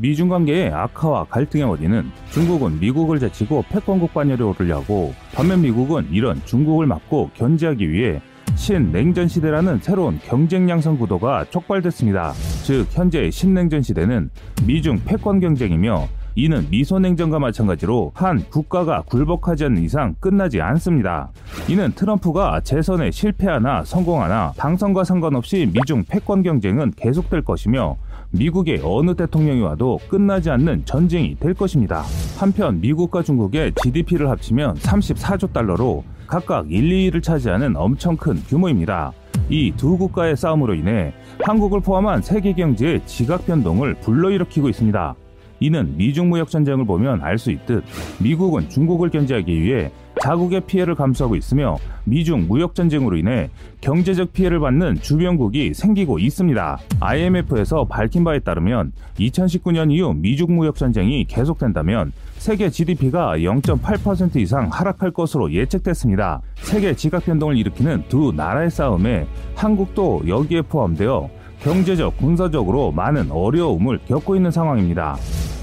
미중 관계의 악화와 갈등의 원인은 중국은 미국을 제치고 패권국 반열에 오르려고 반면 미국은 이런 중국을 막고 견제하기 위해 신냉전 시대라는 새로운 경쟁 양성 구도가 촉발됐습니다. 즉 현재의 신냉전 시대는 미중 패권 경쟁이며 이는 미소냉전과 마찬가지로 한 국가가 굴복하지 않는 이상 끝나지 않습니다. 이는 트럼프가 재선에 실패하나 성공하나 당선과 상관없이 미중 패권 경쟁은 계속될 것이며 미국의 어느 대통령이 와도 끝나지 않는 전쟁이 될 것입니다. 한편 미국과 중국의 GDP를 합치면 34조 달러로 각각 1, 2위를 차지하는 엄청 큰 규모입니다. 이 두 국가의 싸움으로 인해 한국을 포함한 세계 경제의 지각 변동을 불러일으키고 있습니다. 이는 미중 무역 전쟁을 보면 알 수 있듯 미국은 중국을 견제하기 위해 자국의 피해를 감수하고 있으며 미중 무역 전쟁으로 인해 경제적 피해를 받는 주변국이 생기고 있습니다. IMF에서 밝힌 바에 따르면 2019년 이후 미중 무역 전쟁이 계속된다면 세계 GDP가 0.8% 이상 하락할 것으로 예측됐습니다. 세계 지각 변동을 일으키는 두 나라의 싸움에 한국도 여기에 포함되어 경제적, 군사적으로 많은 어려움을 겪고 있는 상황입니다.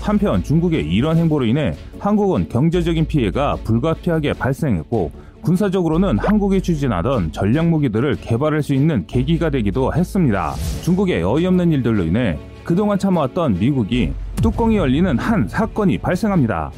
한편 중국의 이런 행보로 인해 한국은 경제적인 피해가 불가피하게 발생했고 군사적으로는 한국이 추진하던 전략 무기들을 개발할 수 있는 계기가 되기도 했습니다. 중국의 어이없는 일들로 인해 그동안 참아왔던 미국이 뚜껑이 열리는 한 사건이 발생합니다.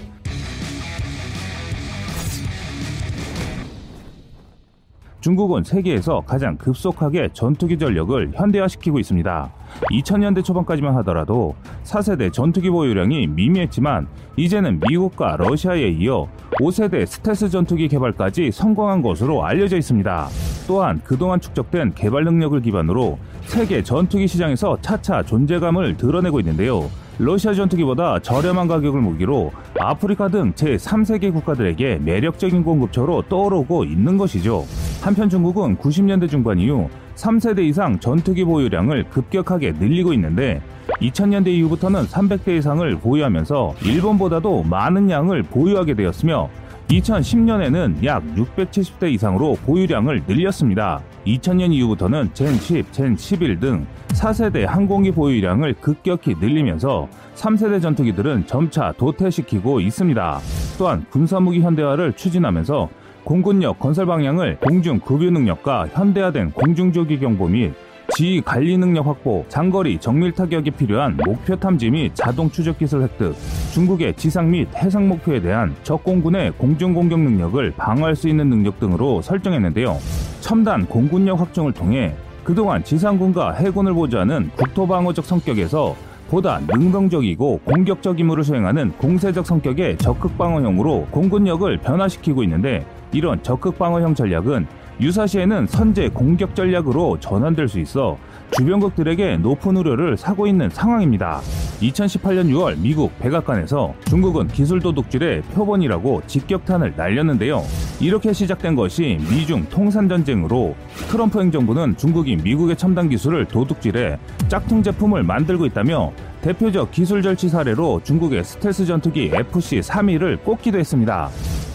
중국은 세계에서 가장 급속하게 전투기 전력을 현대화시키고 있습니다. 2000년대 초반까지만 하더라도 4세대 전투기 보유량이 미미했지만 이제는 미국과 러시아에 이어 5세대 스텔스 전투기 개발까지 성공한 것으로 알려져 있습니다. 또한 그동안 축적된 개발 능력을 기반으로 세계 전투기 시장에서 차차 존재감을 드러내고 있는데요. 러시아 전투기보다 저렴한 가격을 무기로 아프리카 등 제3세계 국가들에게 매력적인 공급처로 떠오르고 있는 것이죠. 한편 중국은 90년대 중반 이후 3세대 이상 전투기 보유량을 급격하게 늘리고 있는데 2000년대 이후부터는 300대 이상을 보유하면서 일본보다도 많은 양을 보유하게 되었으며 2010년에는 약 670대 이상으로 보유량을 늘렸습니다. 2000년 이후부터는 젠 10, 젠11 등 4세대 항공기 보유량을 급격히 늘리면서 3세대 전투기들은 점차 도태시키고 있습니다. 또한 군사무기 현대화를 추진하면서 공군력 건설 방향을 공중 급유 능력과 현대화된 공중조기 경보 및 지휘 관리 능력 확보, 장거리 정밀 타격이 필요한 목표 탐지 및 자동 추적 기술 획득, 중국의 지상 및 해상 목표에 대한 적공군의 공중 공격 능력을 방어할 수 있는 능력 등으로 설정했는데요. 첨단 공군력 확충을 통해 그동안 지상군과 해군을 보좌하는 국토방어적 성격에서 보다 능동적이고 공격적 임무를 수행하는 공세적 성격의 적극방어형으로 공군력을 변화시키고 있는데 이런 적극 방어형 전략은 유사시에는 선제 공격 전략으로 전환될 수 있어 주변국들에게 높은 우려를 사고 있는 상황입니다. 2018년 6월 미국 백악관에서 중국은 기술 도둑질의 표본이라고 직격탄을 날렸는데요. 이렇게 시작된 것이 미중 통산 전쟁으로 트럼프 행정부는 중국이 미국의 첨단 기술을 도둑질해 짝퉁 제품을 만들고 있다며 대표적 기술 절취 사례로 중국의 스텔스 전투기 FC-31을 꼽기도 했습니다.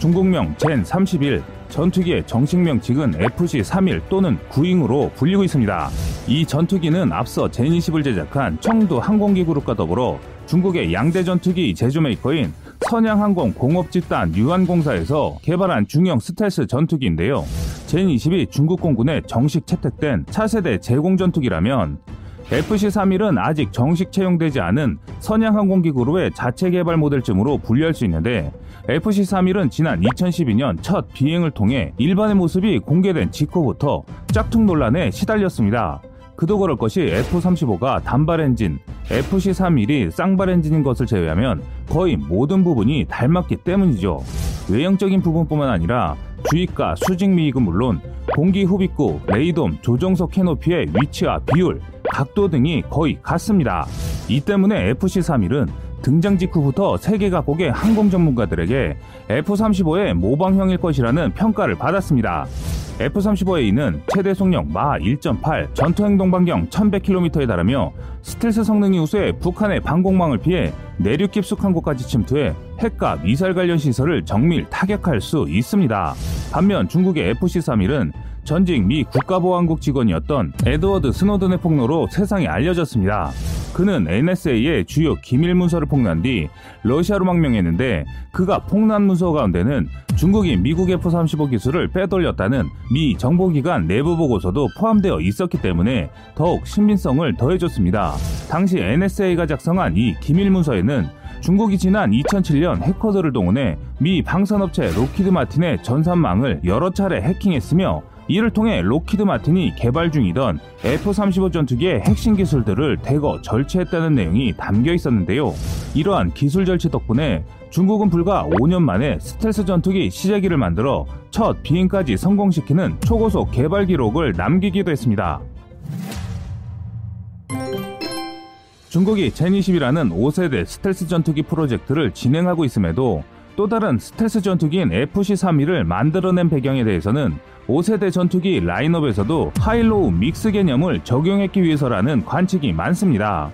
중국명 젠 31, 전투기의 정식 명칭은 FC-31 또는 구잉으로 불리고 있습니다. 이 전투기는 앞서 젠20을 제작한 청도 항공기 그룹과 더불어 중국의 양대 전투기 제조 메이커인 선양항공 공업집단 유한공사에서 개발한 중형 스텔스 전투기인데요. 젠20이 중국 공군에 정식 채택된 차세대 제공 전투기라면 FC-31은 아직 정식 채용되지 않은 선양항공기 그룹의 자체 개발 모델쯤으로 분류할 수 있는데 FC-31은 지난 2012년 첫 비행을 통해 일반에 모습이 공개된 직후부터 짝퉁 논란에 시달렸습니다. 그도 그럴 것이 F-35가 단발 엔진, FC-31이 쌍발 엔진인 것을 제외하면 거의 모든 부분이 닮았기 때문이죠. 외형적인 부분뿐만 아니라 주익과 수직 미익은 물론 공기 흡입구, 레이돔, 조종석 캐노피의 위치와 비율, 각도 등이 거의 같습니다. 이 때문에 FC-31은 등장 직후부터 세계 각국의 항공 전문가들에게 F-35의 모방형일 것이라는 평가를 받았습니다. F-35A는 최대 속력 마하 1.8, 전투 행동 반경 1100km에 달하며 스텔스 성능이 우수해 북한의 방공망을 피해 내륙 깊숙한 곳까지 침투해 핵과 미사일 관련 시설을 정밀 타격할 수 있습니다. 반면 중국의 FC-31은 전직 미 국가보안국 직원이었던 에드워드 스노든의 폭로로 세상에 알려졌습니다. 그는 NSA의 주요 기밀 문서를 폭로한 뒤 러시아로 망명했는데 그가 폭로한 문서 가운데는 중국이 미국 F-35 기술을 빼돌렸다는 미 정보기관 내부 보고서도 포함되어 있었기 때문에 더욱 신빙성을 더해줬습니다. 당시 NSA가 작성한 이 기밀 문서에는 중국이 지난 2007년 해커들을 동원해 미 방산업체 록히드 마틴의 전산망을 여러 차례 해킹했으며 이를 통해 록히드 마틴이 개발 중이던 F-35 전투기의 핵심 기술들을 대거 절취했다는 내용이 담겨 있었는데요. 이러한 기술 절취 덕분에 중국은 불과 5년 만에 스텔스 전투기 시제기를 만들어 첫 비행까지 성공시키는 초고속 개발 기록을 남기기도 했습니다. 중국이 젠20이라는 5세대 스텔스 전투기 프로젝트를 진행하고 있음에도 또 다른 스텔스 전투기인 FC-31을 만들어낸 배경에 대해서는 5세대 전투기 라인업에서도 high-low mix 개념을 적용하기 위해서라는 관측이 많습니다.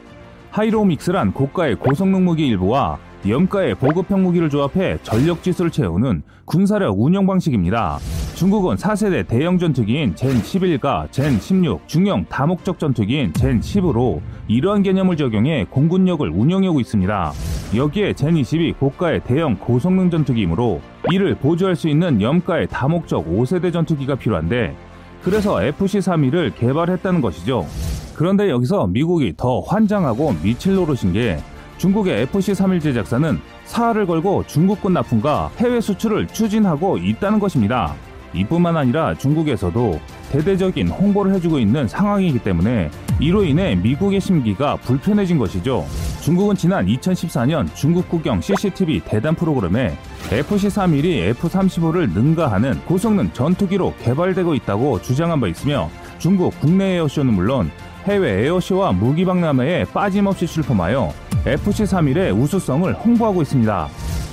high-low mix란 고가의 고성능 무기 일부와 염가의 보급형 무기를 조합해 전력 지수를 채우는 군사력 운영 방식입니다. 중국은 4세대 대형 전투기인 젠 11과 젠16 중형 다목적 전투기인 젠 10으로 이러한 개념을 적용해 공군력을 운영하고 있습니다. 여기에 젠 20이 고가의 대형 고성능 전투기이므로 이를 보조할 수 있는 염가의 다목적 5세대 전투기가 필요한데 그래서 FC-31을 개발했다는 것이죠. 그런데 여기서 미국이 더 환장하고 미칠 노릇인 게 중국의 FC-31 제작사는 사활을 걸고 중국군 납품과 해외 수출을 추진하고 있다는 것입니다. 이뿐만 아니라 중국에서도 대대적인 홍보를 해주고 있는 상황이기 때문에 이로 인해 미국의 심기가 불편해진 것이죠. 중국은 지난 2014년 중국 국영 CCTV 대단 프로그램에 FC-31이 F-35를 능가하는 고성능 전투기로 개발되고 있다고 주장한 바 있으며 중국 국내 에어쇼는 물론 해외 에어쇼와 무기박람회에 빠짐없이 출품하여 FC-31의 우수성을 홍보하고 있습니다.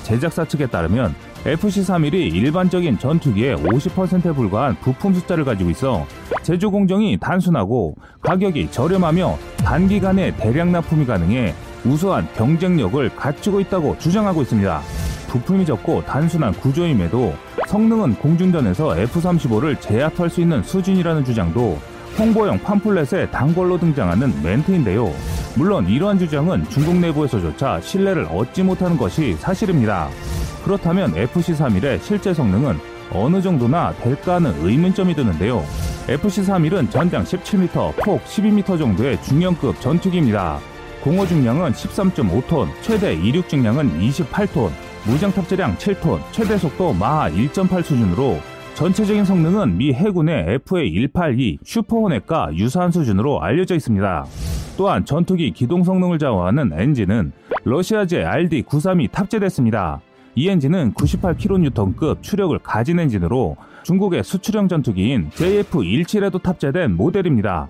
제작사 측에 따르면 FC-31이 일반적인 전투기의 50%에 불과한 부품 숫자를 가지고 있어 제조 공정이 단순하고 가격이 저렴하며 단기간에 대량 납품이 가능해 우수한 경쟁력을 갖추고 있다고 주장하고 있습니다. 부품이 적고 단순한 구조임에도 성능은 공중전에서 F-35를 제압할 수 있는 수준이라는 주장도 홍보용 팜플렛에 단골로 등장하는 멘트인데요. 물론 이러한 주장은 중국 내부에서조차 신뢰를 얻지 못하는 것이 사실입니다. 그렇다면 FC-31의 실제 성능은 어느 정도나 될까 하는 의문점이 드는데요. FC-31은 전장 17m, 폭 12m 정도의 중형급 전투기입니다. 공허 중량은 13.5톤, 최대 이륙 중량은 28톤, 무장 탑재량 7톤, 최대 속도 마하 1.8 수준으로 전체적인 성능은 미 해군의 FA-182 슈퍼호넷과 유사한 수준으로 알려져 있습니다. 또한 전투기 기동 성능을 좌우하는 엔진은 러시아제 RD-93이 탑재됐습니다. 이 엔진은 98kN급 추력을 가진 엔진으로 중국의 수출형 전투기인 JF-17에도 탑재된 모델입니다.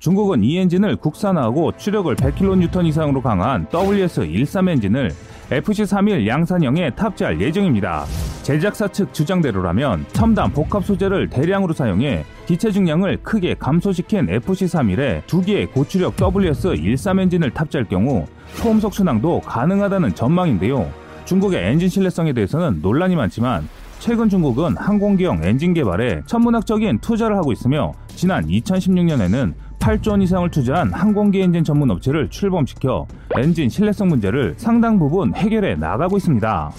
중국은 이 엔진을 국산화하고 추력을 100kN 이상으로 강한 WS-13 엔진을 FC-31 양산형에 탑재할 예정입니다. 제작사 측 주장대로라면 첨단 복합 소재를 대량으로 사용해 기체 중량을 크게 감소시킨 FC-31에 두 개의 고추력 WS-13 엔진을 탑재할 경우 초음속 순항도 가능하다는 전망인데요. 중국의 엔진 신뢰성에 대해서는 논란이 많지만 최근 중국은 항공기형 엔진 개발에 천문학적인 투자를 하고 있으며 지난 2016년에는 8조 원 이상을 투자한 항공기 엔진 전문 업체를 출범시켜 엔진 신뢰성 문제를 상당 부분 해결해 나가고 있습니다.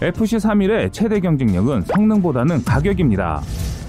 FC-31의 최대 경쟁력은 성능보다는 가격입니다.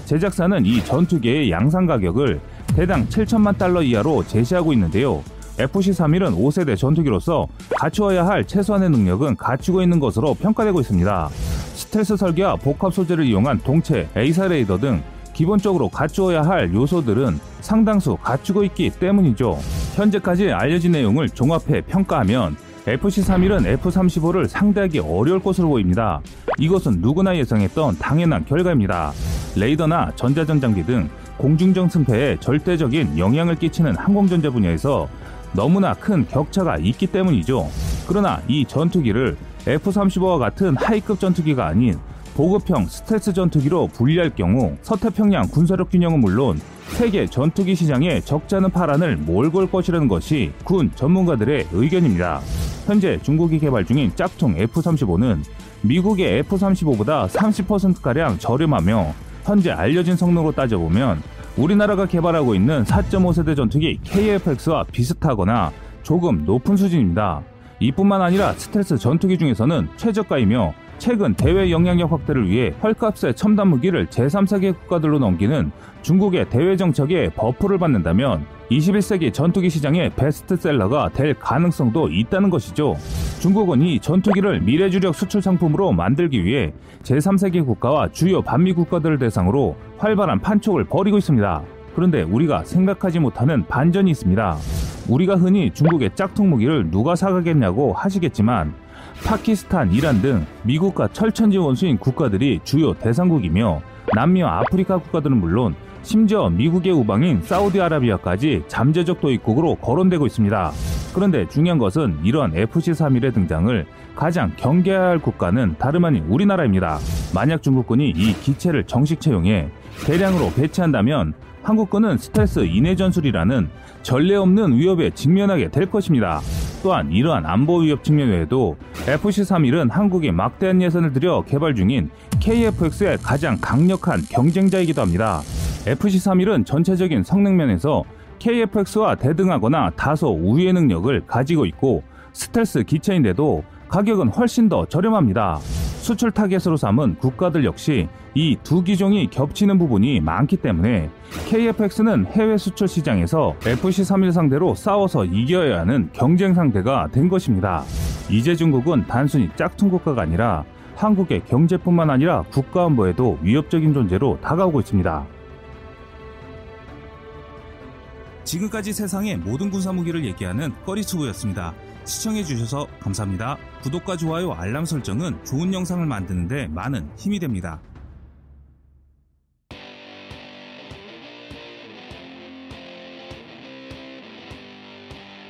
제작사는 이 전투기의 양산 가격을 대당 7천만 달러 이하로 제시하고 있는데요. FC-31은 5세대 전투기로서 갖추어야 할 최소한의 능력은 갖추고 있는 것으로 평가되고 있습니다. 스텔스 설계와 복합 소재를 이용한 동체, AESA 레이더 등 기본적으로 갖추어야 할 요소들은 상당수 갖추고 있기 때문이죠. 현재까지 알려진 내용을 종합해 평가하면 FC-31은 F-35를 상대하기 어려울 것으로 보입니다. 이것은 누구나 예상했던 당연한 결과입니다. 레이더나 전자전 장비 등 공중전 승패에 절대적인 영향을 끼치는 항공전자 분야에서 너무나 큰 격차가 있기 때문이죠. 그러나 이 전투기를 F-35와 같은 하이급 전투기가 아닌 보급형 스텔스 전투기로 분리할 경우 서태평양 군사력 균형은 물론 세계 전투기 시장에 적잖은 파란을 몰걸 것이라는 것이 군 전문가들의 의견입니다. 현재 중국이 개발 중인 짝퉁 F-35는 미국의 F-35보다 30%가량 저렴하며 현재 알려진 성능으로 따져보면 우리나라가 개발하고 있는 4.5세대 전투기 KF-X와 비슷하거나 조금 높은 수준입니다. 이뿐만 아니라 스텔스 전투기 중에서는 최저가이며 최근 대외 영향력 확대를 위해 헐값의 첨단 무기를 제3세계 국가들로 넘기는 중국의 대외 정책에 buff를 받는다면 21세기 전투기 시장의 베스트셀러가 될 가능성도 있다는 것이죠. 중국은 이 전투기를 미래주력 수출 상품으로 만들기 위해 제3세계 국가와 주요 반미 국가들을 대상으로 활발한 판촉을 벌이고 있습니다. 그런데 우리가 생각하지 못하는 반전이 있습니다. 우리가 흔히 중국의 짝퉁 무기를 누가 사가겠냐고 하시겠지만 파키스탄, 이란 등 미국과 철천지 원수인 국가들이 주요 대상국이며 남미와 아프리카 국가들은 물론 심지어 미국의 우방인 사우디아라비아까지 잠재적 도입국으로 거론되고 있습니다. 그런데 중요한 것은 이러한 FC-31의 등장을 가장 경계해야 할 국가는 다름 아닌 우리나라입니다. 만약 중국군이 이 기체를 정식 채용해 대량으로 배치한다면 한국군은 스텔스 인해 전술이라는 전례 없는 위협에 직면하게 될 것입니다. 또한 이러한 안보 위협 측면 외에도 FC-31은 한국이 막대한 예산을 들여 개발 중인 KF-X의 가장 강력한 경쟁자이기도 합니다. FC-31은 전체적인 성능 면에서 KF-X와 대등하거나 다소 우위의 능력을 가지고 있고 스텔스 기체인데도 가격은 훨씬 더 저렴합니다. 수출 타겟으로 삼은 국가들 역시 이 두 기종이 겹치는 부분이 많기 때문에 KFX는 해외 수출 시장에서 FC-31 상대로 싸워서 이겨야 하는 경쟁 상대가 된 것입니다. 이제 중국은 단순히 짝퉁 국가가 아니라 한국의 경제뿐만 아니라 국가 안보에도 위협적인 존재로 다가오고 있습니다. 지금까지 세상의 모든 군사 무기를 얘기하는 꺼리투브였습니다. 시청해주셔서 감사합니다. 구독과 좋아요, 알람 설정은 좋은 영상을 만드는데 많은 힘이 됩니다.